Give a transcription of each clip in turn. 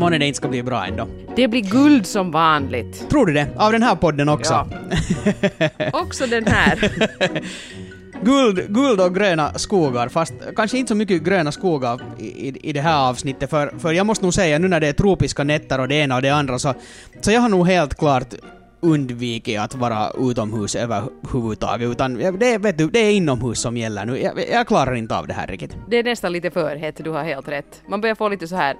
månne det inte ska bli bra ändå. Det blir guld som vanligt. Tror du det? Av den här podden också? Ja. Också den här. Guld, guld och gröna skogar, fast kanske inte så mycket gröna skogar i, i, i det här avsnittet, för, för jag måste nog säga nu när det är tropiska nätter och det ena och det andra så, så jag har nog helt klart undvikit att vara utomhus överhuvudtaget, utan det, vet du, det är inomhus som gäller nu. Jag, jag klarar inte av det här riktigt. Det är nästan lite för hett, du har helt rätt. Man börjar få lite så här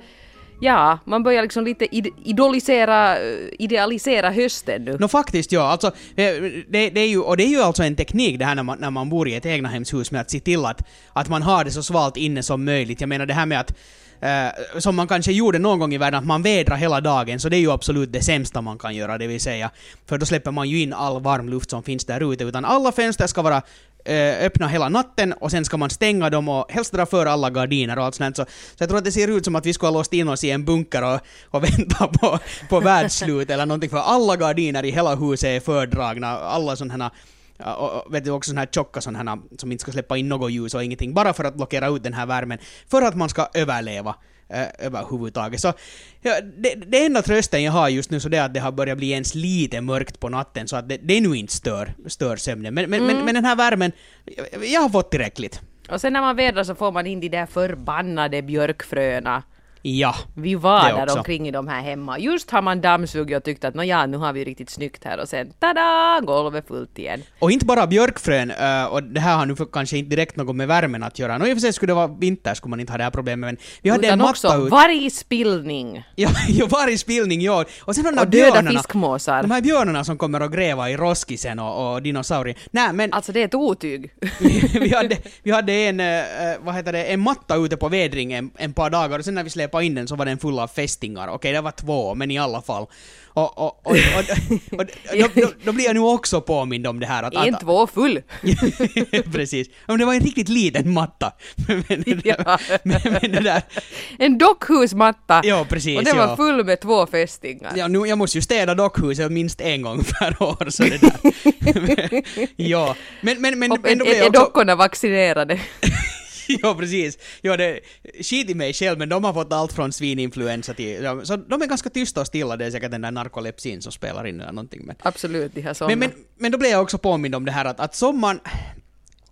Ja, man börjar liksom lite id idolisera, idealisera hösten nu. No faktiskt ja, alltså det, det, är ju, och det är ju alltså en teknik det här när man, när man bor i ett egnahemshus med att se till att, att man har det så svalt inne som möjligt. Jag menar det här med att Uh, som man kanske gjorde någon gång i världen, att man vädrar hela dagen, så det är ju absolut det sämsta man kan göra, det vill säga, för då släpper man ju in all varm luft som finns där ute, utan alla fönster ska vara Eh, öppna hela natten och sen ska man stänga dem och helst dra för alla gardiner och allt sånt. Så, så jag tror att det ser ut som att vi skulle ha låst in oss i en bunker och, och vänta på, på världsslut eller någonting, för alla gardiner i hela huset är fördragna, alla sådana här och, och, vet du, också sådana här tjocka sådana här som inte ska släppa in något ljus och ingenting, bara för att blockera ut den här värmen, för att man ska överleva äh, överhuvudtaget. Så ja, det, det enda trösten jag har just nu så det är att det har börjat bli ens lite mörkt på natten, så att det, det nu inte stör, stör sömnen. Men, men, mm. men, men den här värmen, jag, jag har fått tillräckligt. Och sen när man vädrar så får man in de där förbannade björkfröna. Ja, Vi var där omkring i de här hemma. Just har man dammsugit och tyckt att ja, nu har vi riktigt snyggt här och sen tada, golvet fullt igen. Och inte bara björkfrön, uh, och det här har nu kanske inte direkt något med värmen att göra. Nå i och för sig skulle det vara vinter skulle man inte ha det här problemet, men vi hade Utan en också ut. vargspillning. Ja, ja vargspillning, ja. Och sen de där Och döda björnarna. fiskmåsar. De här björnarna som kommer att gräva i roskisen och, och dinosaurier. Nej, men Alltså det är ett otyg. vi, hade, vi hade en, uh, vad heter det, en matta ute på vädring en, en par dagar och sen när vi släpade in den så var den full av fästingar. Okej, det var två, men i alla fall. Och, och, och, och, då, blir jag nu också påmind om det här att... En två full. Precis. Men det var en riktigt liten matta. men, det där. En dockhusmatta. Ja, precis. och den var full med två fästingar. Ja, nu, jag måste ju städa dockhuset minst en gång per år, så det där. ja, men, men, men, men är, är dockorna vaccinerade? ja, precis. Ja, det, skit i mig själv, men de har fått allt från svininfluensa till... Ja, så de är ganska tysta och stilla, det är säkert den där narkolepsin som spelar in eller någonting. Men, Absolut, de har såna. men, men, men då blev jag också påmind om det här att, att sommaren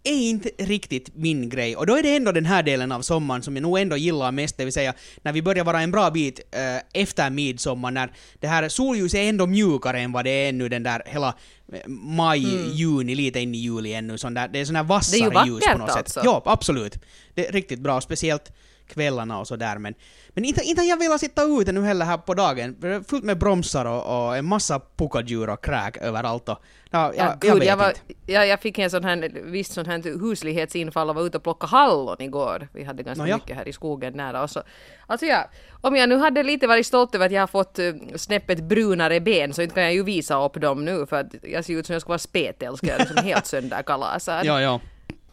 är inte riktigt min grej. Och då är det ändå den här delen av sommaren som jag nog ändå gillar mest, det vill säga när vi börjar vara en bra bit äh, efter midsommar, när det här solljuset är ändå mjukare än vad det är ännu den där hela maj, juni, lite in i juli ännu. Sån där, det är sån här vassare Mm. Det är ju ljus på vackert något sätt. alltså. Ja, absolut. Det är riktigt bra, speciellt kvällarna och sådär. Men, men inte, inte jag vill sitta ute nu heller här på dagen. Fullt med bromsar och, och en massa puckadjur och kräk överallt. Och, ja, Ja, jag, gud, jag var, inte. jag, fick en sån här, visst sån här huslighetsinfall och var ute och plocka hallon igår. Vi hade ganska Nåja. mycket här i skogen nära oss. Alltså jag, om jag nu hade lite varit stolt över att jag har fått uh, snäppet brunare ben så inte kan jag ju visa upp dem nu för att jag ser ut som jag ska vara spetälskare som helt sönderkalasad. Ja, ja.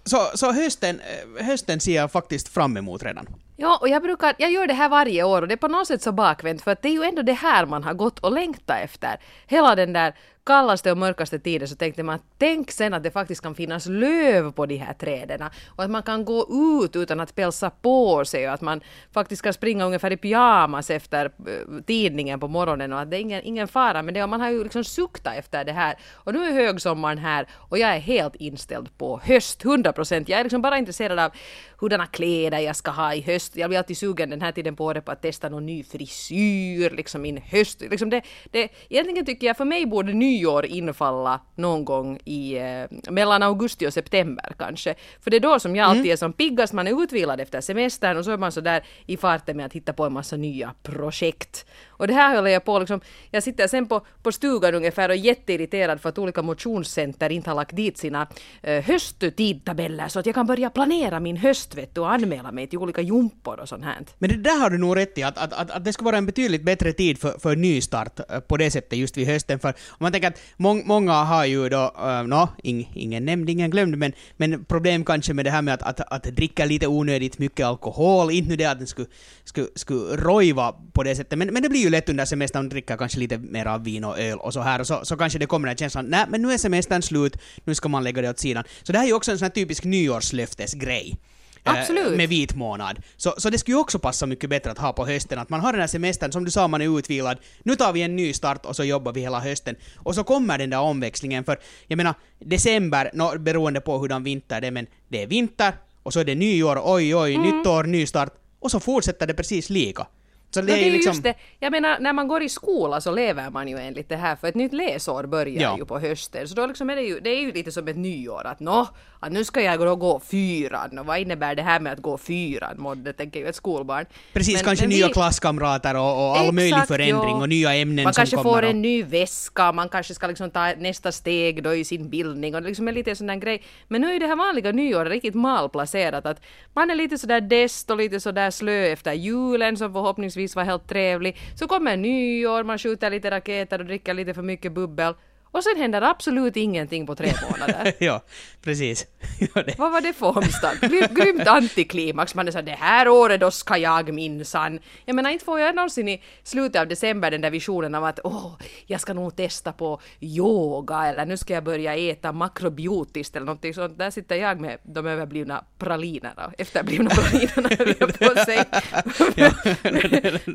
Så, så hösten, eh, hösten ser jag faktiskt fram emot redan. Ja, och jag brukar, jag gör det här varje år och det är på något sätt så bakvänt för att det är ju ändå det här man har gått och längtat efter. Hela den där kallaste och mörkaste tiden så tänkte man tänk sen att det faktiskt kan finnas löv på de här träden och att man kan gå ut utan att pälsa på sig och att man faktiskt kan springa ungefär i pyjamas efter eh, tidningen på morgonen och att det är ingen, ingen fara med det och man har ju liksom suktat efter det här och nu är högsommaren här och jag är helt inställd på höst, 100 procent. Jag är liksom bara intresserad av hurdana kläder jag ska ha i höst. Jag blir alltid sugen den här tiden på året på att testa någon ny frisyr, liksom min höst. Liksom det, det, egentligen tycker jag för mig borde nyår infalla någon gång i eh, mellan augusti och september kanske. För det är då som jag alltid är som piggast, man är utvilad efter semestern och så är man så där i farten med att hitta på en massa nya projekt. Och det här håller jag på liksom, jag sitter sen på, på stugan ungefär och är jätteirriterad för att olika motionscenter inte har lagt dit sina eh, hösttidtabeller så att jag kan börja planera min höst vet du, och anmäla mig till olika jumpor och sånt här. Men det där har du nog rätt i, att, att, att, att det skulle vara en betydligt bättre tid för, för nystart eh, på det sättet just vid hösten. För om man tänker att mång, många har ju då, uh, nå, ing, ingen nämnd, ingen glömd, men, men problem kanske med det här med att, att, att dricka lite onödigt mycket alkohol, inte nu det att den skulle, skulle, skulle rojva på det sättet, men, men det blir ju lätt under semestern att dricka kanske lite mer av vin och öl och så här, och så, så kanske det kommer den känslan, nej men nu är semestern slut, nu ska man lägga det åt sidan. Så det här är ju också en sån här typisk nyårslöftesgrej. eh, Absolut. med vit månad. Så, så det skulle ju också passa mycket bättre att ha på hösten, att man har den här semestern, som du sa, man är utvilad, nu tar vi en ny start och så jobbar vi hela hösten. Och så kommer den där omväxlingen, för jag menar, december, no, beroende på hurdan vinter det är, men det är vinter, och så är det nyår, oj oj, Mm. nytt år, ny start, och så fortsätter det precis lika. Så Det, är ju just det. Jag menar, när man går i skola så lever man ju enligt det här, för ett nytt läsår börjar Ja. ju på hösten. Så då liksom är det ju, det är ju lite som ett nyår, att nå, att nu ska jag då gå fyran, och vad innebär det här med att gå fyran? Mådde, tänker ju ett skolbarn. Precis, Men- kanske men nya vi- klasskamrater och, och all Exakt, möjlig förändring och nya ämnen Man som kanske kommer. får och- en ny väska, man kanske ska liksom ta nästa steg då i sin bildning och det liksom är lite sån där grej. Men nu är ju det här vanliga nyåret riktigt malplacerat att man är lite sådär dest och lite sådär slö efter julen som förhoppningsvis var helt trevlig. Så kommer nyår, man skjuter lite raketer och dricker lite för mycket bubbel. Och sen händer absolut ingenting på tre månader. ja, precis. Vad var det för omstart? Gry- Grymt antiklimax. Man är såhär, det här året då ska jag minsann. Jag menar, inte får jag någonsin i slutet av december den där visionen av att åh, jag ska nog testa på yoga eller nu ska jag börja äta makrobiotiskt eller någonting sånt. Där sitter jag med de överblivna pralinerna, efterblivna pralinerna höll jag på att säga.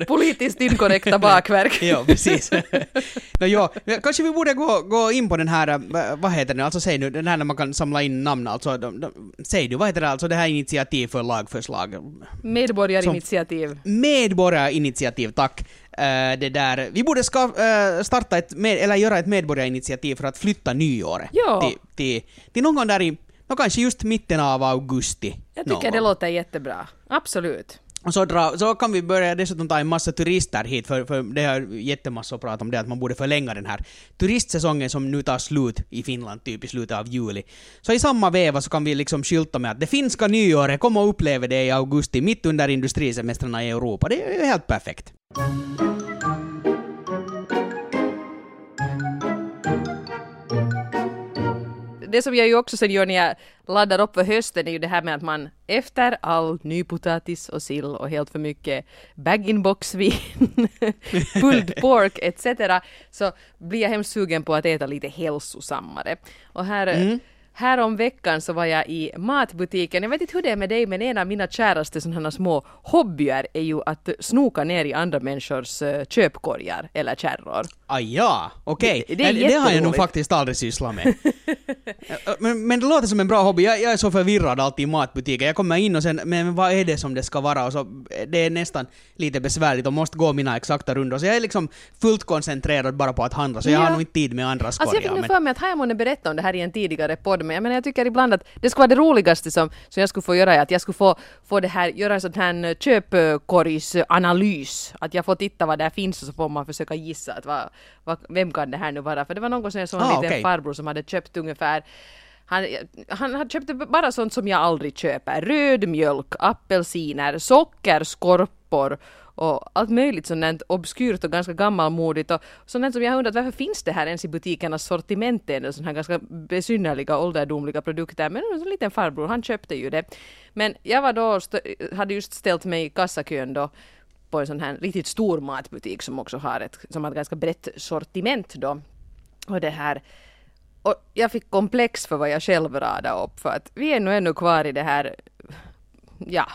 Politiskt inkorrekta bakverk. ja, precis. no, ja, kanske vi borde gå, gå in på den här, äh, vad heter den, alltså säg nu, den här när man kan samla in namn, alltså, de, de, säg du, vad heter det, alltså det här initiativ för lagförslag? Medborgarinitiativ. Medborgarinitiativ, tack. Eh, det där, vi borde ska, eh, starta ett, med, eller göra ett medborgarinitiativ för att flytta nyåret Ja. till, till, till någon gång där i, no, kanske just mitten av augusti. Jag någon tycker det gång. låter jättebra. Absolut. Och så, dra, så kan vi börja dessutom ta en massa turister hit, för, för det har jättemassor att prata om det, att man borde förlänga den här turistsäsongen som nu tar slut i Finland, typ i slutet av juli. Så i samma veva så kan vi liksom skylta med att det finska nyåret, kom och upplev det i augusti, mitt under industrisemestrarna i Europa. Det är ju helt perfekt. Det som jag ju också sen gör när jag laddar upp för hösten är ju det här med att man efter all nypotatis och sill och helt för mycket bag-in-box-vin, pulled pork etc. så blir jag hemskt sugen på att äta lite hälsosammare. Och här Här om veckan så var jag i matbutiken. Jag vet inte hur det är med dig, men en av mina käraste sådana små hobbyer är ju att snoka ner i andra människors eh, köpkorgar eller kärror. Ah, ja, okej. Det- det det, det har jag nog faktiskt aldrig sysslat med. men, men det låter som en bra hobby. Jag, jag är så förvirrad alltid i matbutiker. Jag kommer in och sen, men vad är det som det ska vara? Och så, det är nästan lite besvärligt och måste gå mina exakta rundor. Så jag är liksom fullt koncentrerad bara på att handla, så jag Ja. har nog inte tid med andras Alltså jag fick nu men- för mig att har jag månne berättat om det här i en tidigare podd, men jag menar jag tycker ibland att det skulle vara det roligaste som, som jag skulle få göra, är att jag skulle få, få det här, göra en sån här eh, köpkorgsanalys. Att jag får titta vad där finns och så får man försöka gissa att vad, vem kan det här nu vara? För det var någon som jag såg en Ah, liten okej. farbror som hade köpt ungefär han, han, han köpte bara sånt som jag aldrig köper. Röd mjölk, apelsiner, socker, skorpor och allt möjligt sånt obskyrt och ganska gammalmodigt och sånt som jag har undrat varför finns det här ens i butikernas sortiment ännu sådana här ganska besynnerliga ålderdomliga produkter men en sån liten farbror han köpte ju det. Men jag var då, hade just ställt mig i kassakön då på en sån här riktigt stor matbutik som också har ett, som har ett ganska brett sortiment då. Och det här och jag fick komplex för vad jag själv radade upp för att vi är nog ännu kvar i det här, ja,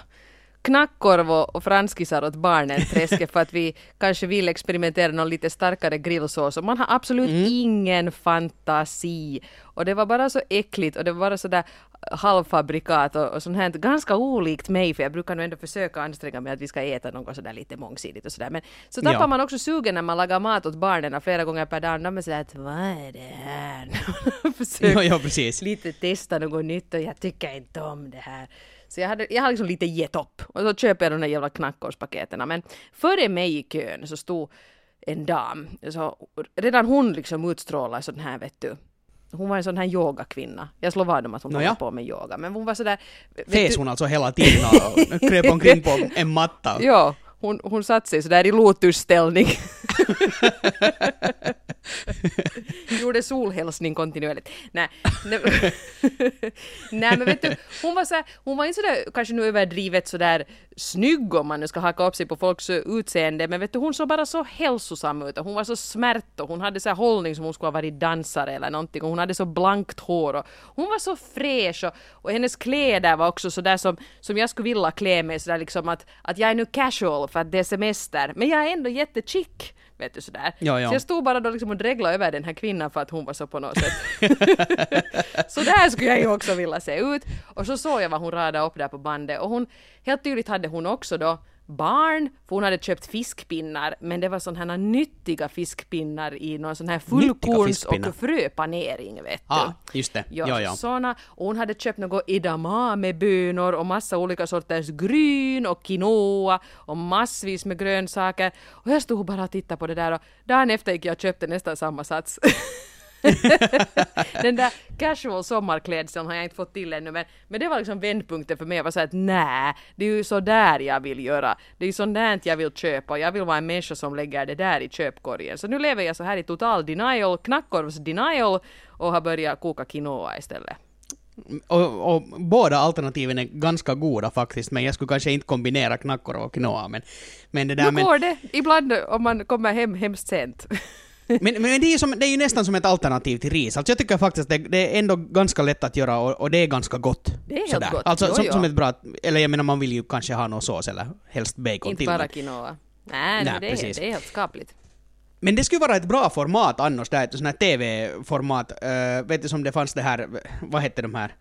knackkorv och, franskisar åt barnen träsket för att vi kanske vill experimentera någon lite starkare grillsås och man har absolut ingen fantasi. Och det var bara så äckligt och det var bara sådär halvfabrikat och, och sånt här ganska olikt mig för jag brukar nog ändå försöka anstränga mig att vi ska äta något sådär lite mångsidigt och sådär men så tappar Ja. man också sugen när man lagar mat åt barnen flera gånger per dag. De är sådär att vad är det här? Försök Ja, ja, precis. lite testa något nytt och jag tycker inte om det här. Så jag, hade, jag har liksom lite gett upp och så köper jag de där jävla knackorspaketen. Men före mig i kön så stod en dam. Så redan hon liksom utstrålar sån här vet du. Hon var en sån här yogakvinna. Jag slår vad om att hon Nåja. håller på med yoga. Men hon var sådär... Fes du- hon alltså hela tiden och kröp omkring på en matta? Ja, hon, hon satt sig sådär i lotusställning. Gjorde solhälsning kontinuerligt. Nej, nej, men vet du, hon var, så här, hon var inte sådär kanske nu överdrivet sådär snygg om man nu ska haka upp sig på folks utseende, men vet du hon såg bara så hälsosam ut och hon var så smärt och hon hade så här hållning som hon skulle ha varit dansare eller någonting och hon hade så blankt hår och hon var så fräsch och, och hennes kläder var också sådär som, som jag skulle vilja klä mig sådär liksom att, att jag är nu casual för att det är semester men jag är ändå jättechick vet du sådär. Ja, ja. Så jag stod bara då liksom och dreglade över den här kvinnan för att hon var så på något sätt. så där skulle jag ju också vilja se ut. Och så såg jag vad hon radade upp där på bandet och hon, helt tydligt hade hon också då barn, för hon hade köpt fiskpinnar, men det var sådana här nyttiga fiskpinnar i någon sån här fullkorns och fröpanering, vet du. Ah, just det. Ja, Ja, ja. såna. Och hon hade köpt något edamamebönor och massa olika sorters gryn och quinoa och massvis med grönsaker. Och jag stod bara och tittade på det där och dagen efter gick jag och köpte nästan samma sats. Den där casual sommarklädseln har jag inte fått till ännu men, men det var liksom vändpunkten för mig. Jag var såhär att nej, det är ju så där jag vill göra. Det är ju där jag vill köpa och jag vill vara en människa som lägger det där i köpkorgen. Så nu lever jag så här i total denial, knackorvs denial och har börjat koka quinoa istället. Och, och båda alternativen är ganska goda faktiskt, men jag skulle kanske inte kombinera knackorv och quinoa. Men, men det där Nu men, går det ibland om man kommer hem hemskt sent. men, men det, är ju som, det är ju nästan som ett alternativ till ris. Alltså jag tycker faktiskt att det, det är ändå ganska lätt att göra och, och det är ganska gott. Det är helt Sådär. gott. Alltså Jo, som, jo. som ett bra, eller jag menar man vill ju kanske ha någon sås eller helst bacon inte till. bara men- quinoa. Nej, Nej, det, är, det är helt skapligt. Men det skulle vara ett bra format annars, där, ett sånt här TV-format. Uh, vet du som det fanns det här, vad hette de här?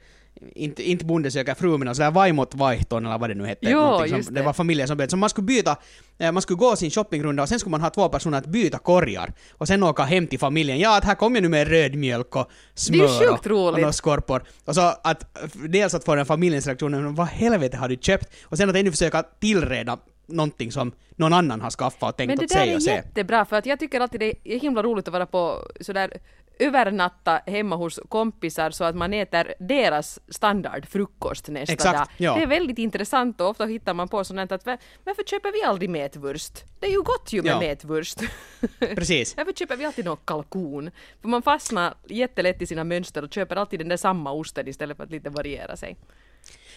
Inte, inte Bonde söker fru, men sådär Vaimot vaihton eller vad det nu hette. Jo, som, det. det. var familjer som bytte. Så man skulle byta, eh, man skulle gå sin shoppingrunda och sen skulle man ha två personer att byta korgar. Och sen åka hem till familjen. Ja, att här kommer jag nu med röd mjölk och Det är ju smör sjukt och, och några skorpor. Och så att dels att få den familjens reaktion, vad helvete har du köpt? Och sen att ännu försöka tillreda någonting som någon annan har skaffat och tänkt Men det åt där sig är och se. jättebra för att jag tycker alltid det är himla roligt att vara på sådär övernatta hemma hos kompisar så att man äter deras standardfrukost nästa Exakt, dag. ja. Det är väldigt intressant och ofta hittar man på sånt att "Va- varför köper vi aldrig metwurst? Det är ju gott ju med Ja. metwurst. Precis. Varför köper vi alltid någon kalkon? För man fastnar jättelätt i sina mönster och köper alltid den där samma osten istället för att lite variera sig.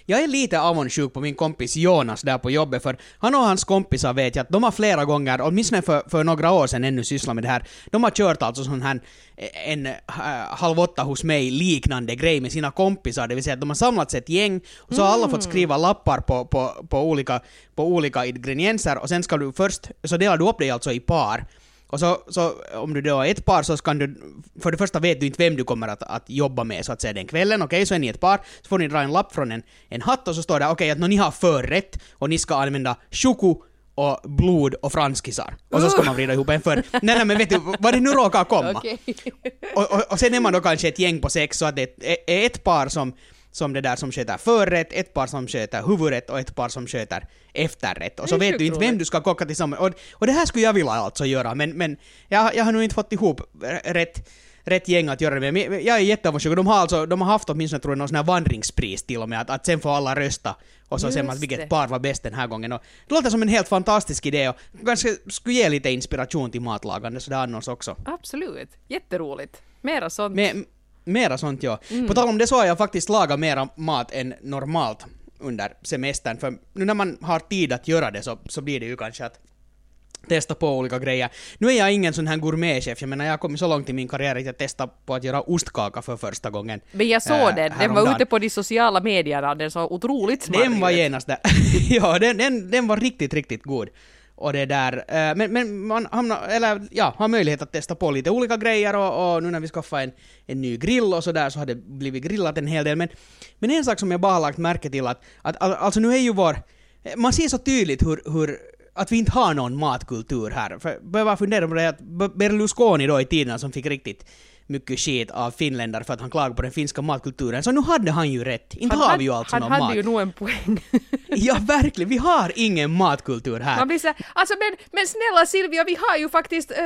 Jag är lite avundsjuk på min kompis Jonas där på jobbet, för han och hans kompisar vet jag att de har flera gånger, åtminstone för, för några år sedan ännu sysslat med det här, de har kört alltså sån här en äh, halv åtta hos mig liknande grej med sina kompisar, det vill säga att de har samlats ett gäng och så har alla fått skriva lappar på, på, på, olika, på olika ingredienser och sen ska du först, så delar du upp dig alltså i par. Och så, så om du då är ett par så kan du, för det första vet du inte vem du kommer att, att jobba med så att säga den kvällen, okej, så är ni ett par, så får ni dra en lapp från en, en hatt och så står det okej att nå, ni har förrätt och ni ska använda choco och blod och franskisar. Och så ska man vrida ihop en för... Nej, nej men vet du vad det nu råkar komma? Okej. Och, och, och sen är man då kanske ett gäng på sex så att det är ett par som, som det där som sköter förrätt, ett par som sköter huvudrätt och ett par som sköter efterrätt. Och så vet du inte vem du ska kocka tillsammans. Och, och det här skulle jag vilja alltså göra, men, men jag, jag har nog inte fått ihop rätt, rätt gäng att göra det med. Men jag är jätteavundsjuk. De har alltså, de har haft åtminstone tror jag någon sån här vandringspris till och med, att, att sen får alla rösta. Och så ser man vilket det. par var bäst den här gången. Och det låter som en helt fantastisk idé och kanske skulle ge lite inspiration till matlagande sådär annars också. Absolut. Jätteroligt. Mera sånt. Med, mera sånt ja. Mm. På tal om det så har jag faktiskt lagat mera mat än normalt under semestern, för nu när man har tid att göra det så, så blir det ju kanske att testa på olika grejer. Nu är jag ingen sån här gourmetchef, jag menar jag har kommit så långt i min karriär att jag testar på att göra ostkaka för första gången. Men jag såg äh, den, den var ute på de sociala medierna, den såg otroligt smart Den var genast där. ja, den, den, den var riktigt, riktigt god. Och det där, eh, men, men man hamnar, eller ja, har möjlighet att testa på lite olika grejer och, och nu när vi skaffade en, en ny grill och sådär så har det blivit grillat en hel del. Men, men en sak som jag bara har lagt märke till att, att alltså nu är ju vår, eh, man ser så tydligt hur, hur att vi inte har någon matkultur här. För jag börjar bara fundera på det att Berlusconi då i tiden som fick riktigt mycket skit av finländare för att han klagade på den finska matkulturen. Så nu hade han ju rätt. Inte Han har hade- vi ju alltså Han någon hade mat. ju nog en poäng. Ja, verkligen. Vi har ingen matkultur här. Man blir så alltså men, men snälla Silvia, vi har ju faktiskt äh,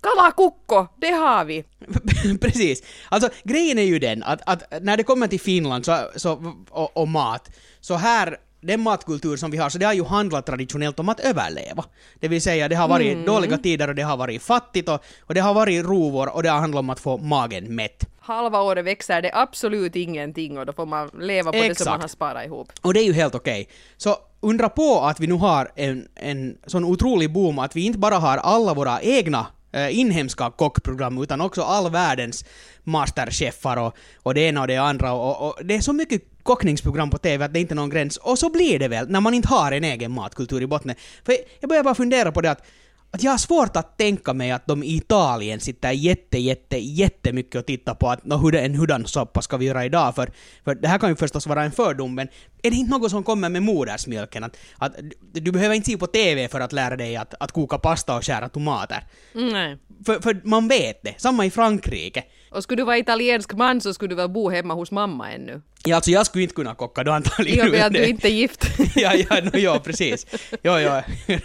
kalakukko, det har vi. Precis. Alltså, grejen är ju den att, att när det kommer till Finland så, så, och, och mat, så här den matkultur som vi har, så det har ju handlat traditionellt om att överleva. Det vill säga, det har varit Mm. dåliga tider och det har varit fattigt och, och det har varit rovor och det har handlat om att få magen mätt. Halva året växer det absolut ingenting och då får man leva på det som Exakt. man har sparat ihop. Och det är ju helt okej. Så undra på att vi nu har en, en sån otrolig boom att vi inte bara har alla våra egna eh, inhemska kockprogram utan också all världens masterchefar och, och det ena och det andra och, och det är så mycket kockningsprogram på TV att det inte är någon gräns. Och så blir det väl när man inte har en egen matkultur i botten. För jag börjar bara fundera på det att att jag har svårt att tänka mig att de i Italien sitter jätte, jätte, jättemycket och tittar på att nå, hur en hudansoppa ska vi göra idag, för, för det här kan ju förstås vara en fördom, men är det inte något som kommer med modersmjölken? Att, att du, behöver inte se på TV för att lära dig att, att koka pasta och skära tomater. Nej. För, för man vet det. Samma i Frankrike. Och skulle du vara italiensk man så skulle du väl bo hemma hos mamma ännu. Ja, alltså jag skulle inte kunna kocka då antagligen. och med att du inte är gift. ja, ja, no, ja, precis. Jo, jo. jo,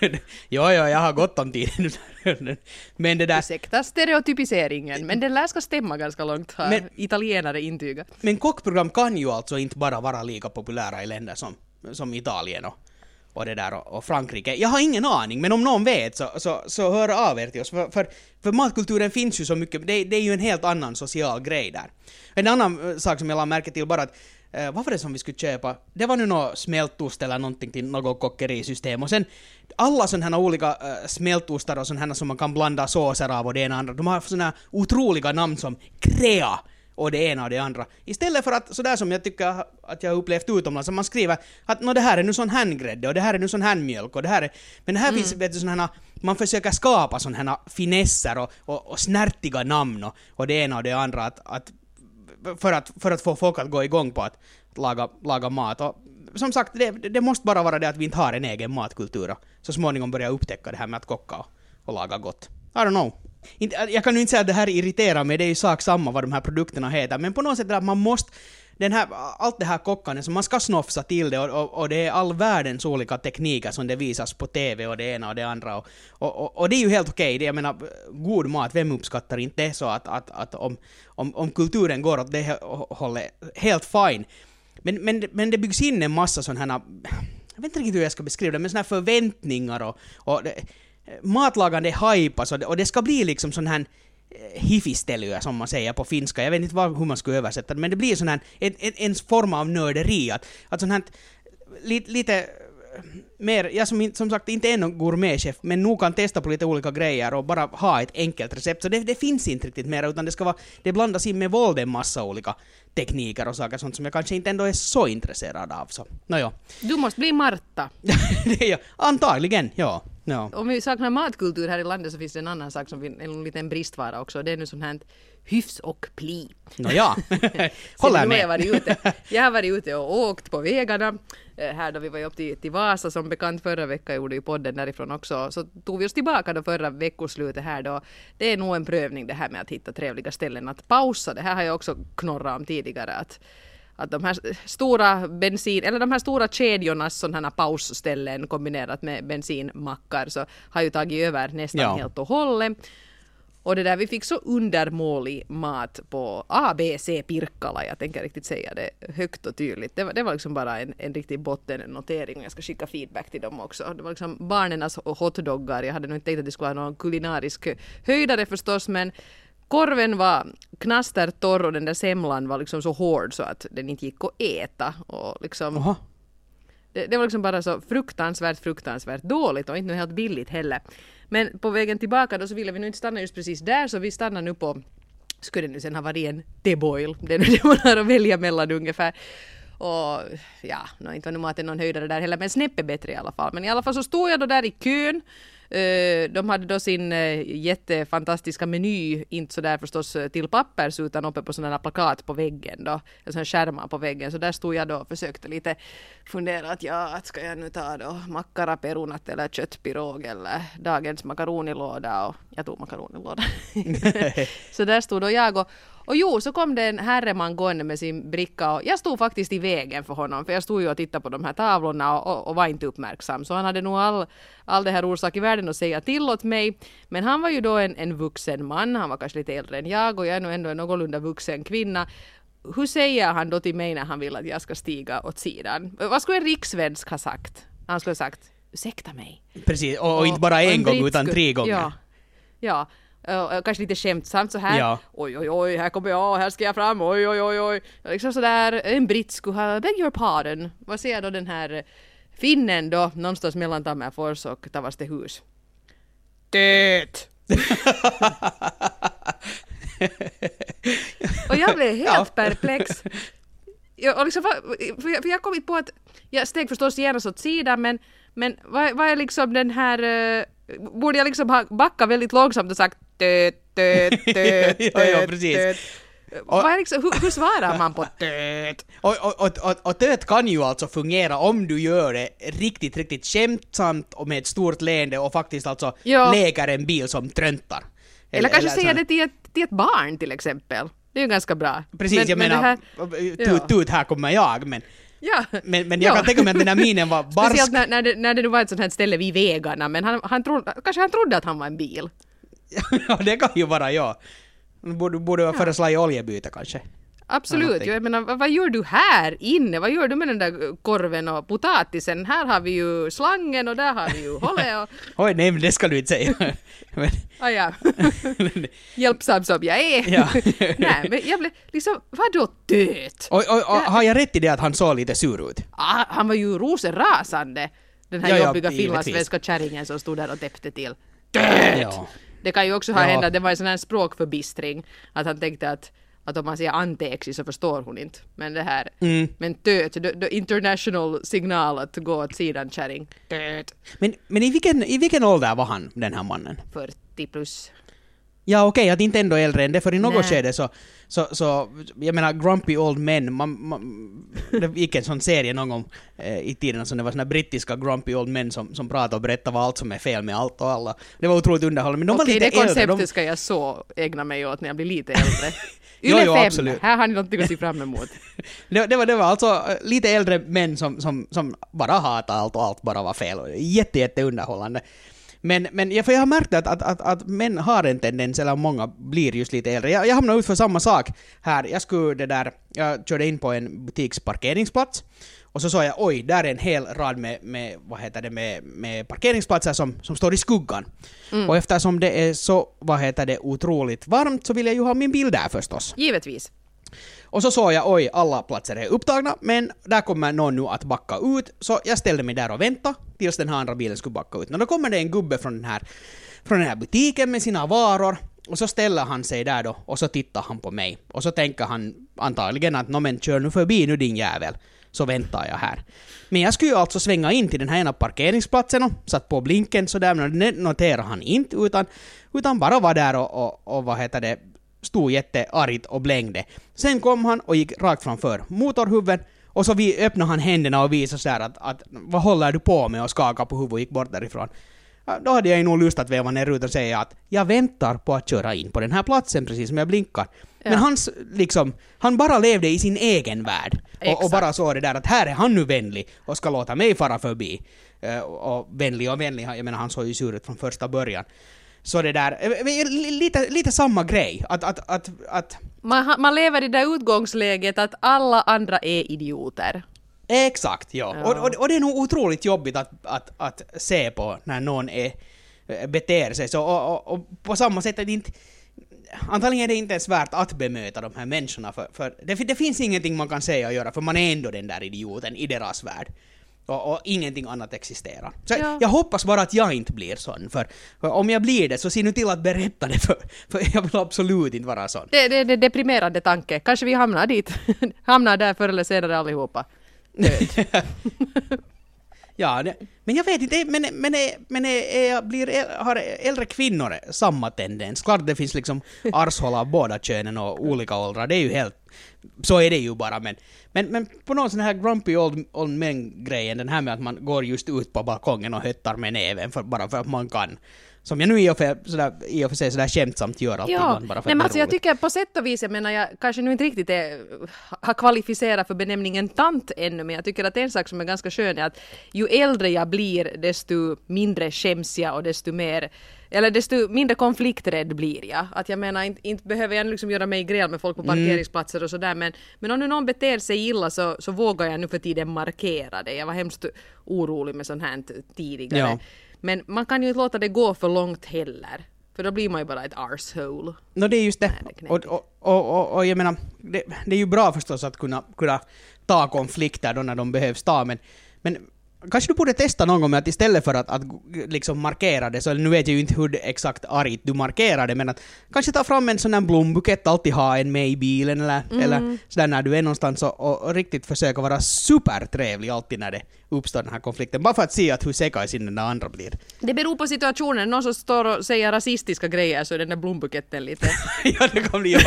jo, jag har gott om tid. Men det där... Ursäkta stereotypiseringen, men den lär ska stämma ganska långt har Men- italienare intygat. Men kockprogram kan ju alltså inte bara vara lika populära i länder som, som Italien och, och det där och, och Frankrike. Jag har ingen aning, men om någon vet så, så, så hör av er till oss. För, för, för matkulturen finns ju så mycket, det, det är ju en helt annan social grej där. En annan eh, sak som jag la märke till bara att eh, vad var det som vi skulle köpa? Det var nu något smältost eller någonting till något kockerisystem och sen alla sådana här olika eh, uh, smältostar och sådana här som man kan blanda såser av och det ena och andra, de har sådana här otroliga namn som Crea och det ena och det andra. Istället för att, sådär som jag tycker att jag har upplevt utomlands, att man skriver att nå det här är nu sån här grädde och det här är nu sån här mjölk och det här är... Men här finns vet du sådana här, man försöker skapa sådana här finesser och, och, och snärtiga namn och, och det ena och det andra att, att för att, för att få folk att gå igång på att laga, laga mat. Och som sagt, det, det måste bara vara det att vi inte har en egen matkultur och så småningom börja upptäcka det här med att kocka och, och laga gott. I don't know. Jag kan ju inte säga att det här irriterar mig, det är ju sak samma vad de här produkterna heter, men på något sätt är det att man måste den här, allt det här kockandet, så man ska snofsa till det och, och, och det är all världens olika tekniker som det visas på TV och det ena och det andra. Och, och, och, och det är ju helt okej, okay. jag menar, god mat, vem uppskattar inte det? Så att, att, att om, om, om kulturen går åt det hållet, helt fine. Men, men, men det byggs in en massa sådana här, jag vet inte riktigt hur jag ska beskriva det, men såna här förväntningar och, och det, matlagande hypas och det, och det ska bli liksom sån här eh, hifistelyä som man säger på finska. Jag vet inte vad, hur man skulle översätta det, men det blir sån här, en, en, en form av nörderi. Att, att sån här, lite, lite eh, mer, jag som, som sagt inte är någon gourmetchef, men nog kan testa på lite olika grejer och bara ha ett enkelt recept. Så det, det finns inte riktigt mer, utan det ska vara, det blandas in med våld en massa olika tekniker och saker sånt som jag kanske inte ändå är så intresserad av. Så, nåja. Du måste bli Marta. det är jag. Antagligen, ja. Ja. Om vi saknar matkultur här i landet så finns det en annan sak som vi, en liten bristvara också. Det är nu sånt här hyfs och pli. Nåja. Håller har jag med. varit ute. Jag har varit ute och åkt på vägarna. Eh, Här då vi var upp till, till Vasa som bekant förra veckan gjorde ju podden därifrån också. Så tog vi oss tillbaka då förra veckoslutet här då. Det är nog en prövning det här med att hitta trevliga ställen att pausa. Det här har jag också knorrat om tidigare att att de här stora bensin, eller de här stora kedjornas sådana här pausställen kombinerat med bensinmackar så har ju tagit över nästan Ja. helt och hållet. Och det där, vi fick så undermålig mat på ABC Pirkkala, jag tänker riktigt säga det högt och tydligt. Det var, det var liksom bara en, en riktig bottennotering och jag ska skicka feedback till dem också. Det var liksom barnenas hotdoggar, jag hade nog inte tänkt att det skulle vara någon kulinarisk höjdare förstås, men korven var knastertorr och den där semlan var liksom så hård så att den inte gick att äta. Och liksom, det, det var liksom bara så fruktansvärt, fruktansvärt dåligt och inte helt billigt heller. Men på vägen tillbaka då så ville vi nu inte stanna just precis där så vi stannar nu på, skulle det nu sen ha varit en deboil, det är nu det man har att välja mellan ungefär. Och ja, no, inte var nu maten någon höjdare där heller, men snäppet bättre i alla fall. Men i alla fall så stod jag då där i kön. Eh, De hade då sin eh, jättefantastiska meny, inte så där förstås eh, till pappers utan uppe på sådana plakat på väggen då, sådana skärmar på väggen. Så där stod jag då och försökte lite fundera att ja, att ska jag nu ta då mackaraperunat eller köttpirog eller dagens makaronilåda och jag tog makaronilåda. så där stod då jag och, och jo, så kom det en herreman gående med sin bricka och jag stod faktiskt i vägen för honom för jag stod ju och tittade på de här tavlorna och, och, och var inte uppmärksam. Så han hade nog all, all det här orsak i världen att säga till åt mig. Men han var ju då en, en vuxen man, han var kanske lite äldre än jag och jag är nog ändå en någorlunda vuxen kvinna. hur säger han då till mig när han vill att jag ska stiga åt sidan? Vad skulle en rikssvensk ha sagt? Han skulle ha sagt ursäkta mig. Precis, och, och inte bara en en gång utan tre gånger. Ja. ja. Och kanske lite skämtsamt så här. Ja. Oj, oj, oj, här kommer jag, här ska jag fram, oj, oj, oj, oj. Liksom sådär, en britt skulle ha, beg your pardon. Vad säger då den här finnen då, någonstans mellan Tammerfors och Tavastehus? Det! och jag blev helt Ja. perplex. Jag, och liksom, för, jag, för jag kom inte på att jag steg förstås genast åt sidan men, men vad, vad är liksom den här... eh, borde jag liksom ha backat väldigt långsamt och sagt töt, töt, töt, Ja, ja, precis. töt. Och- Vad är liksom, hur, hur svarar man på töt? Och, och, och, och, och töt kan ju alltså fungera om du gör det riktigt, riktigt skämtsamt och med ett stort leende och faktiskt alltså Ja. leker en bil som tröntar. Eller, kanske säga det till ett, till ett barn till exempel. Det är ju ganska bra. Precis, jag det menar, här- tut, ja. tut, här kommer jag, men, Ja. men, men jag Ja. kan tänka mig att den här minen var barsk. Speciellt när, när, det, när det var ett sånt här ställe vid vägarna, men han, han trodde, kanske han trodde att han var en bil. ja, det kan ju vara jag. Borde, borde ja. föreslagit oljebyte kanske. Absolut, jag menar vad, vad gör du här inne? Vad gör du med den där korven och potatisen? Här har vi ju slangen och där har vi ju hållet och... Oj, nej men det ska du inte säga. men, Ah, ja. Hjälpsam som jag är. Ja. Nej, men jag blev liksom, vadå töt? och, och, och, har jag rätt i det att han såg lite sur ut? Ah, han var ju rosenrasande. Den här Ja, ja, jobbiga givetvis. finlandssvenska kärringen som stod där och täppte till. Töt! Ja. Det kan ju också ha Ja. hänt att det var en sån här språkförbistring. Att han tänkte att, att om man säger anteeksi så förstår hon inte. Men det här, Mm. men töt, the, the international signal att gå åt sidan kärring. Töt. Men, men i, vilken, i vilken ålder var han, den här mannen? 40 plus. Ja okej, att inte ändå äldre än det, för i något skede så, så, så, jag menar Grumpy Old Men, man, man, det gick en sån serie någon gång eh, i tiden som det var såna brittiska Grumpy Old Men som, som pratade och berättade vad allt som är fel med allt och alla. Det var otroligt underhållande, men de var Okej, lite det konceptet äldre. De, ska jag så ägna mig åt när jag blir lite äldre. Jo, Yle jo, fem, absolut. här har ni någonting att se fram emot. det, det, var, det var alltså eh, lite äldre män som, som, som bara hatade allt och allt bara var fel. Jätte, jätte underhållande. Men, men jag, för jag har märkt att, att, att, att män har en tendens, eller många blir just lite äldre. Jag, jag hamnade ut för samma sak här. Jag skulle det där, jag körde in på en butiks parkeringsplats. Och så såg jag, oj, där är en hel rad med, med vad heter det, med, med parkeringsplatser som, som står i skuggan. Och eftersom det är så, vad heter det, otroligt varmt så vill jag ju ha min bil där förstås. Givetvis. Och så såg jag, oj, alla platser är upptagna, men där kommer någon nu att backa ut, så jag ställde mig där och väntade tills den här andra bilen skulle backa ut. Och då kommer det en gubbe från den här, från den här butiken med sina varor, och så ställer han sig där då, och så tittar han på mig. Och så tänker han antagligen att, nå men kör nu förbi nu din jävel, så väntar jag här. Men jag skulle ju alltså svänga in till den här ena parkeringsplatsen och satt på blinken så där, men det noterade han inte, utan, utan bara var där och, och, och vad heter det, stod jätteargt och blängde. Sen kom han och gick rakt framför motorhuven och så vi öppnade han händerna och visade sådär att, att vad håller du på med och skakade på huvudet och gick bort därifrån. Då hade jag ju nog lust att veva ner ut och säga att jag väntar på att köra in på den här platsen precis som jag blinkar. Men Ja. hans, liksom, han bara levde i sin egen värld. Och, och bara såg det där att här är han nu vänlig och ska låta mig fara förbi. Eh, och vänlig och vänlig, jag menar han såg ju sur ut från första början. Så det där, eh, men li- lite, lite samma grej. Att, att, att, att Man, man lever i det där utgångsläget att alla andra är idioter. Exakt, ja. Ja. Och, och, och det är nog otroligt jobbigt att, att, att se på när någon är, beter sig så. Och, och, på samma sätt är det inte... Antagligen är det inte ens värt att bemöta de här människorna för, för det, det finns ingenting man kan säga och göra för man är ändå den där idioten i deras värld. Och, och ingenting annat existerar. Så Ja. jag hoppas bara att jag inte blir sån, för, för om jag blir det så se nu till att berätta det för, för jag vill absolut inte vara sån. Det, är deprimerande tanke. Kanske vi hamnar dit. hamnar där förr eller senare allihopa. Ja, det, men jag vet inte, men, men, men är, är, blir, äl- har äldre kvinnor samma tendens? Klart det finns liksom arshål av båda könen och olika åldrar, det är ju helt... Så är det ju bara, men, men, men på någon sån här grumpy old, old men-grejen, den här med att man går just ut på balkongen och höttar med näven för, bara för att man kan. Som jag nu i och för, sådär, i och för sig sådär skämtsamt gör alltid Ja, bara för Nej, men alltså jag tycker på sätt och vis, jag menar jag kanske nu inte riktigt är, har kvalificerat för benämningen tant ännu, men jag tycker att en sak som är ganska skön är att ju äldre jag blir, desto mindre skäms jag och desto mer Eller desto mindre konflikträdd blir jag. Att jag menar, inte, inte behöver jag liksom göra mig gräl med folk på parkeringsplatser och sådär, men, men om nu någon beter sig illa så, så vågar jag nu för tiden markera det. Jag var hemskt orolig med sånt här tidigare. Ja. Men man kan ju inte låta det gå för långt heller. För då blir man ju bara ett arshole. No, det är just det. Nej, det är och, och, och, och, och jag menar, det, det är ju bra förstås att kunna, kunna ta konflikter då när de behövs ta, men, men kanske du borde testa någon gång med att istället för att, att liksom markera det, så nu vet jag ju inte hur exakt argt du markerar det, men att kanske ta fram en sån här blombukett, alltid ha en med i bilen eller, eller sådär när du är någonstans och, och, och riktigt försöka vara supertrevlig alltid när det uppstår den här konflikten. Bara för att se att hur sekaisin den där andra blir. Det beror på situationen. Någon som står och säger rasistiska grejer så är den där blombuketten lite... ja, det kommer bli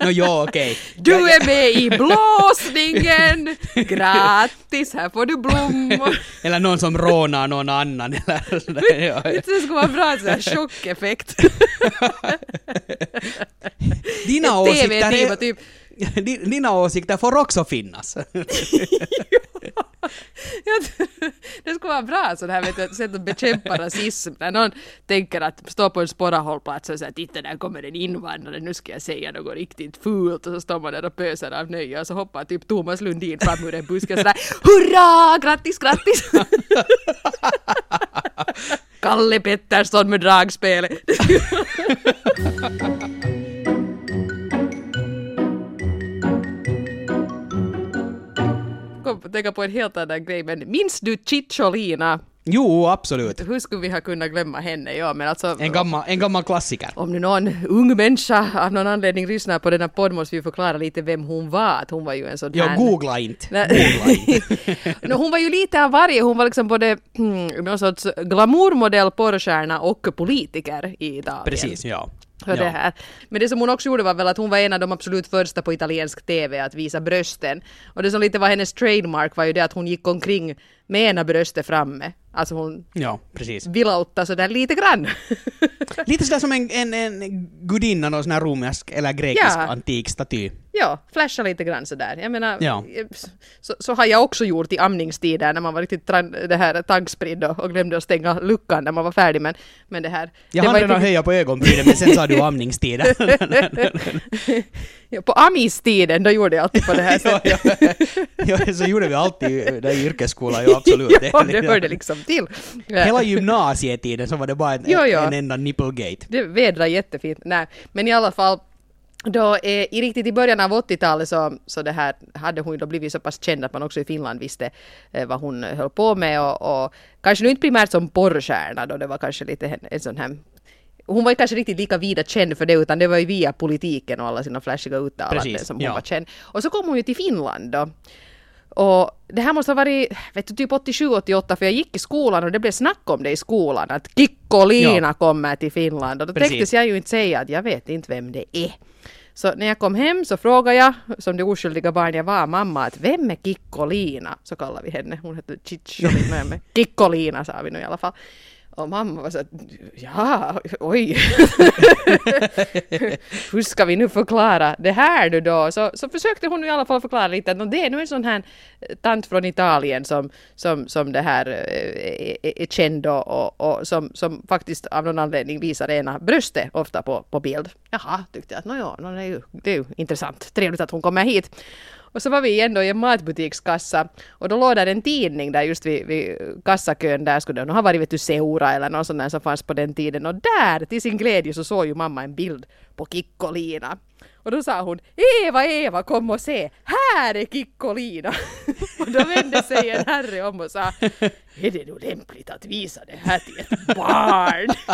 no, ja, okej. Du är med i blåsningen! Grattis, här får du blommor! Eller någon som rånar någon annan. Eller sådär. Ja. Det skulle vara bra sån här chockeffekt. Dina åsikter, TV-team typ Di- dina åsikter får också finnas. Det skulle vara bra så här, vet du, sätt att bekämpa rasism. När någon tänker att stå på en sporrahållplats och säga titta där kommer en invandrare, nu ska jag säga något riktigt fult och så står man där och pöser av nöje och så hoppar typ Thomas Lundin fram ur en buske och sådär hurra, grattis, grattis! Kalle Pettersson med dragspel. Kom att tänka på en helt annan grej, men minns du Cicciolina? jo, absolut. Hur skulle vi ha kunnat glömma henne? Ja, men alltså, En gammal, en gammal klassiker. om nu någon ung människa av någon anledning lyssnar på den här podden måste vi förklara lite vem hon var. Att hon var ju en sån Ja, googla inte. Googla inte. no, hon var ju lite av varje. Hon var liksom både hmm, någon sorts glamourmodell, porrstjärna och politiker i Italien. Precis, ja. Det ja. här. Men det som hon också gjorde var väl att hon var en av de absolut första på italiensk TV att visa brösten. Och det som lite var hennes trademark var ju det att hon gick omkring med ena bröstet framme. Alltså hon Ja, precis. vilautta sådär lite grann. Lite sådär som en, en, en gudinna, någon sån här romersk eller grekisk Ja. antik staty. ja, flasha lite grann sådär. Jag menar, Ja. så, så har jag också gjort i amningstider när man var riktigt det här tankspridd och, och glömde att stänga luckan när man var färdig. Men, men det här... Jag hann redan inte- höja på ögonbrynen men sen sa du amningstider. Ja, på amistiden, då gjorde jag alltid på det här ja, sättet. ja, ja, så gjorde vi alltid där i yrkesskolan, ja absolut. ja, det hörde liksom till. Hela gymnasietiden så var det bara en, Jo, jo. en enda nipplegate. Det vädrar jättefint. Nej, men i alla fall då eh, i riktigt i början av 80-talet så, så det här hade hon då blivit så pass känd att man också i Finland visste eh, vad hon höll på med och, och kanske nu inte primärt som porrstjärna då det var kanske lite en, en sån här hon var ju kanske riktigt lika vida känd för det utan det var ju via politiken och alla sina flashiga uttalanden som hon ja. var känd. Och så kom hon ju till Finland då. Och det här måste ha varit, vet du, typ 87-88 för jag gick i skolan och det blev snack om det i skolan att Kikkolina Ja. kommer till Finland och då Precis. tänkte jag ju inte säga att jag vet inte vem det är. Så när jag kom hem så frågade jag, som det oskyldiga barn jag var, mamma att vem är Kikkolina? Så kallar vi henne. Hon hette Cicciolina, Kikkolina sa vi nu i alla fall. Och mamma var så att, ja, oj. Hur ska vi nu förklara det här nu då? Så, så försökte hon i alla fall förklara lite att det är nu en sån här eh, tant från Italien som, som, som det här eh, är, är känd och, och, och som, som faktiskt av någon anledning visar ena bröstet ofta på, på bild. Jaha, tyckte jag att nåja, no, det, är ju, det är ju intressant. Trevligt att hon kommer hit. Och så var vi ändå i en matbutikskassa och då låg där en tidning där just vid, vid kassakön där skulle det ha varit vet du, Seura eller någon sån där som fanns på den tiden och där till sin glädje så såg ju mamma en bild på Kikkolina. Och då sa hon Eva, Eva kom och se, här är Kikkolina! och då vände sig en herre om och sa Är det nog lämpligt att visa det här till ett barn?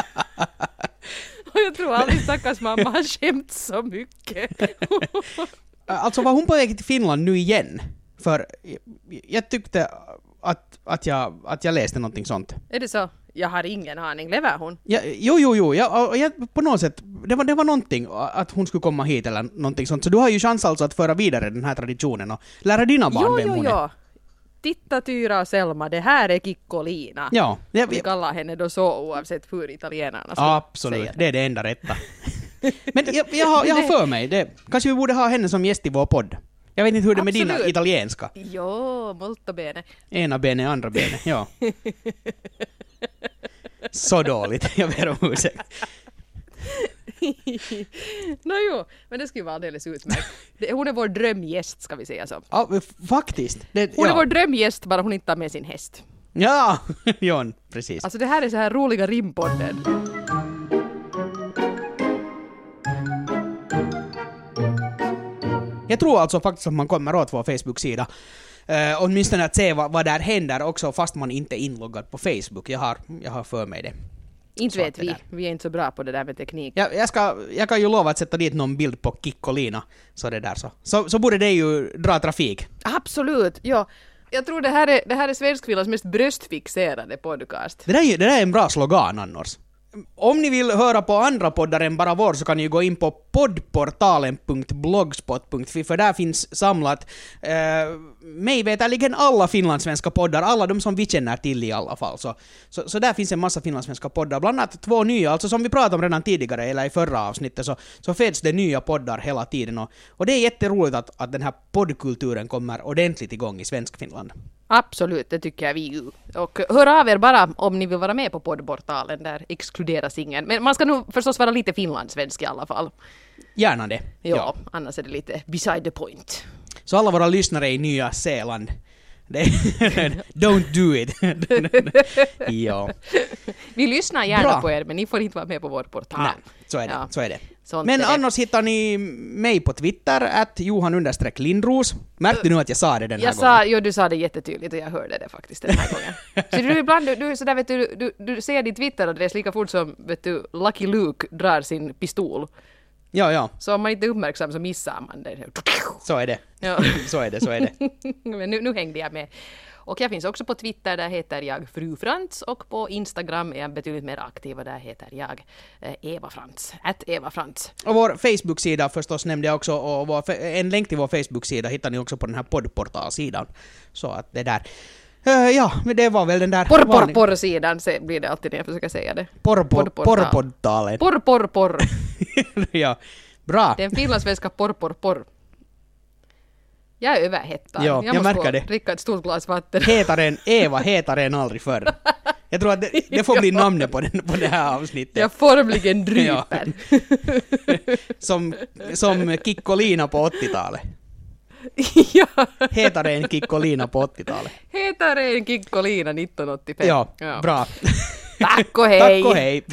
och jag tror aldrig stackars mamma har skämt så mycket. Alltså var hon på väg till Finland nu igen? För jag- jag tyckte att, att, jag, att jag läste någonting sånt. Är det så? Jag har ingen aning. Lever hon? Ja, jo, jo, jo. Ja, och jag, på något sätt, det var, det var någonting att hon skulle komma hit eller någonting sånt. Så du har ju chans alltså att föra vidare den här traditionen och lära dina barn Jo, vem jo, hon är. jo. Titta Tyra och Selma, det här är Kikkolina. Ja, Vi kallar henne då så oavsett hur italienarna ska absolut. säga Det är det enda rätta. Men jag, jag, har, jag har för mig, det, kanske vi borde ha henne som gäst i vår podd. Jag vet inte hur det är med dina Absolut. italienska. Jo, molto bene. Ena benet, andra benet, ja. så dåligt. Jag ber om ursäkt. Nå jo, men det skulle vara alldeles utmärkt. Det- Hon är vår drömgäst ska vi säga så. Ja, faktiskt. Det, Hon ja. är vår drömgäst bara hon inte tar med sin häst. Ja, Jon, precis. Alltså det här är så här roliga rimpodden. Jag tror alltså faktiskt att man kommer åt vår Facebook-sida. Uh, åtminstone att se vad, vad där händer också fast man inte är inloggad på Facebook. Jag har, jag har för mig det. Inte vet vi, där. vi är inte så bra på det där med teknik. Jag, jag, ska, jag kan ju lova att sätta dit någon bild på Kikkolina, så det där så. Så, så borde det ju dra trafik. Absolut, ja. Jag tror det här är, det här är svenskkvinnans mest bröstfixerade podcast. Det där, är det där är en bra slogan annars. Om ni vill höra på andra poddar än bara vår så kan ni ju gå in på poddportalen.blogspot.fi för där finns samlat eh, mig veterligen alla finlandssvenska poddar, alla de som vi känner till i alla fall. Så, så, så där finns en massa finlandssvenska poddar, bland annat två nya, alltså som vi pratade om redan tidigare, eller i förra avsnittet, så, så föds det nya poddar hela tiden och, och det är jätteroligt att, att den här poddkulturen kommer ordentligt igång i Svenskfinland. Absolut, det tycker jag vi ju. Och hör av er bara om ni vill vara med på poddportalen, där exkluderas ingen. Men man ska nog förstås vara lite finlandssvensk i alla fall. Gärna det. Ja, annars är det lite beside the point. Så alla våra lyssnare i Nya Zeeland, don't do it. ja. Vi lyssnar gärna Bra. på er, men ni får inte vara med på vår portal. Nej, så är det. Ja. Så är det. Sånt Men annars hittar ni mig på Twitter, att Johan Lindros. Märkte du nu att jag sa det den här Jag gången? sa, jo du sa det jättetydligt och jag hörde det faktiskt den här gången. Så du ibland, du, du, så där vet du, du, du ser din Twitteradress lika fort som vet du, Lucky Luke drar sin pistol. Ja, ja, Så om man inte är uppmärksam så missar man det. så är det. Ja. så är det, så är det. Men nu, nu hängde jag med. Och jag finns också på Twitter, där heter jag Fru Frans och på Instagram är jag betydligt mer aktiv och där heter jag eh, Eva Frans. Att Eva Frans. Och vår Facebook-sida förstås nämnde jag också, och vår, en länk till vår Facebook-sida hittar ni också på den här poddportalsidan. Så att det där. Eh, ja, men det var väl den där... Porr, porr, porr-sidan blir det alltid när jag försöker säga det. Porr, porr, Poddportal. porrportalen. Porr, porr, porr. ja, bra. Den finlandssvenska porr, porr, porr. Jag är överhettad. Ja, jag måste märker det. dricka ett stort glas vatten. Hetare än Eva, hetare än aldrig förr. Jag tror att det, det får bli namnet på, den, på det här avsnittet. Jag formligen dryper. Som, som Kikkolina på 80-talet. ja. Hetare än Kikkolina på 80-talet. Hetare än Kikkolina 1985. Ja, bra. Tack och hej! Tack och hej.